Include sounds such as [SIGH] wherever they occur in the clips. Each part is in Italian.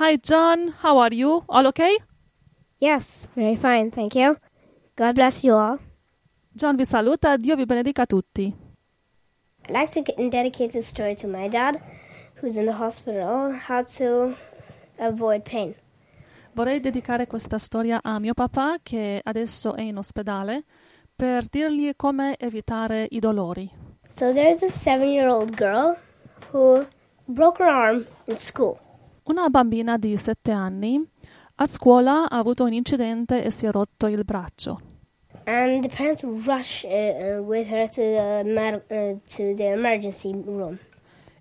Hi, John. How are you? All okay? Yes, very fine, thank you. God bless you all. John vi saluta, Dio vi benedica tutti. I'd like to dedicate this story to my dad, who's in the hospital, how to avoid pain. Vorrei dedicare questa storia a mio papà che adesso è in ospedale per dirgli come evitare i dolori. So there's a seven year old girl who broke her arm in school. Una bambina di 7 anni a scuola ha avuto un incidente e si è rotto il braccio. And the parents rush uh, uh, with her to the, med- uh, to the emergency room.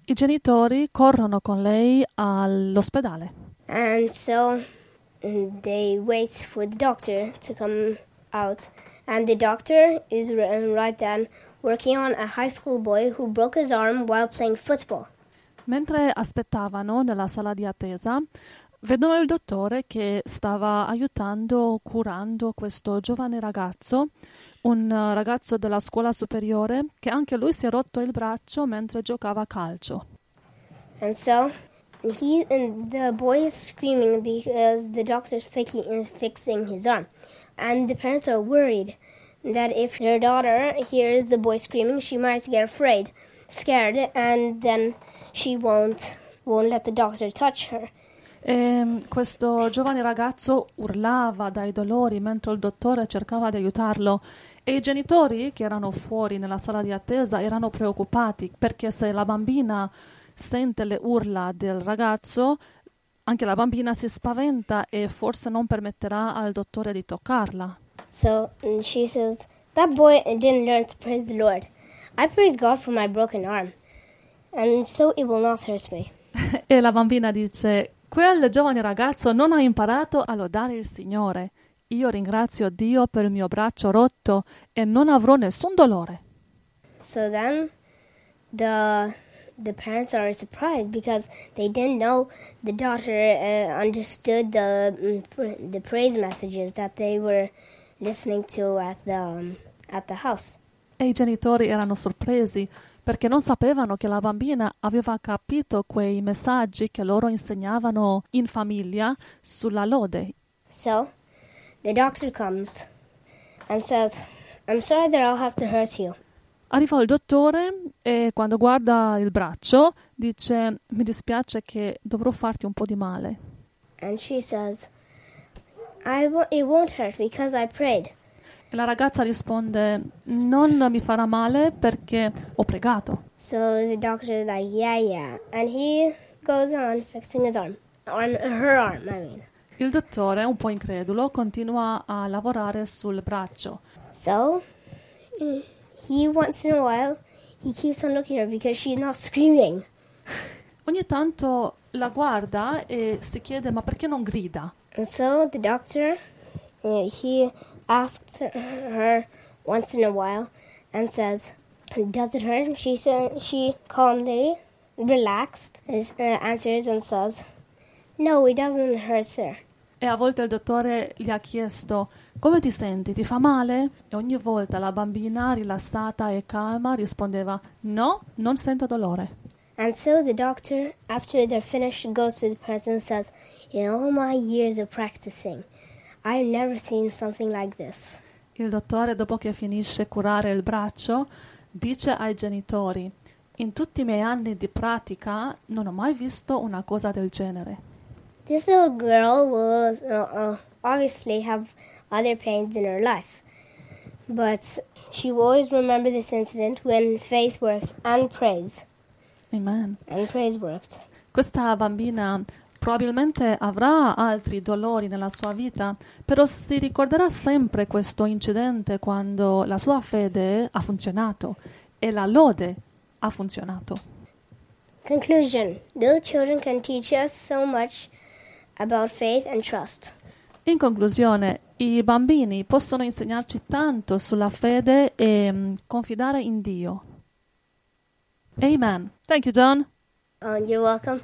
I genitori corrono con lei all'ospedale. And so mm, they wait for the doctor to come out. And the doctor is right then working on a high school boy who broke his arm while playing football. Mentre aspettavano nella sala di attesa, vedono il dottore che stava aiutando, curando questo giovane ragazzo, un ragazzo della scuola superiore che anche lui si è rotto il braccio mentre giocava a calcio. And so he and the boy is screaming because the doctor's fixing, fixing his arm. And the parents are worried that if their daughter hears the boy screaming, she might get afraid, scared, and then she won't won't let the doctor touch her. E mm, questo giovane ragazzo urlava dai dolori mentre il dottore cercava di aiutarlo e i genitori che erano fuori nella sala di attesa erano preoccupati perché se la bambina sente le urla del ragazzo, anche la bambina si spaventa e forse non permetterà al dottore di toccarla. So she says, That boy didn't learn to praise the Lord. I praise God for my broken arm, and so it will not hurt me. [LAUGHS] e la bambina dice: Quel giovane ragazzo non ha imparato a lodare il Signore. Io ringrazio Dio per il mio braccio rotto e non avrò nessun dolore. So then the the parents are surprised because they didn't know the daughter uh, understood the mm, the praise messages that they were listening to at the um, at the house. E i genitori erano sorpresi perché non sapevano che la bambina aveva capito quei messaggi che loro insegnavano in famiglia sulla lode. So the doctor comes and says, "I'm sorry that I'll have to hurt you." Arrivò il dottore e quando guarda il braccio dice: Mi dispiace che dovrò farti un po' di male. And she says, "I wo- it won't hurt because I prayed." E la ragazza risponde: Non mi farà male perché ho pregato. So the doctor is like, "Yeah, yeah," and he goes on fixing his arm, on her arm. I mean. Il dottore, un po' incredulo, continua a lavorare sul braccio. So he once in a while he keeps on looking at her because she's not screaming. Ogni tanto la guarda e si chiede: Ma perché non grida? And so the doctor he asks her once in a while and says, "Does it hurt?" She said she calmly, relaxed, is, uh, answers and says, "No, it doesn't hurt, sir." E a volte il dottore gli ha chiesto: Come ti senti? Ti fa male? E ogni volta la bambina, rilassata e calma, rispondeva: No, non sento dolore. And so the doctor, after they're finished, goes to the person and says, In all my years of practicing, I've never seen something like this. Il dottore, dopo che finisce curare il braccio, dice ai genitori: In tutti i miei anni di pratica non ho mai visto una cosa del genere. This little girl will uh, uh, obviously have other pains in her life, but she will always remember this incident when faith works and praise. Amen. And praise worked. Questa bambina probabilmente avrà altri dolori nella sua vita, però si ricorderà sempre questo incidente quando la sua fede ha funzionato e la lode ha funzionato. Conclusion Little children can teach us so much about faith and trust. In conclusione, i bambini possono insegnarci tanto sulla fede e mm, confidare in Dio. Amen. Thank you, John. Uh, you're welcome.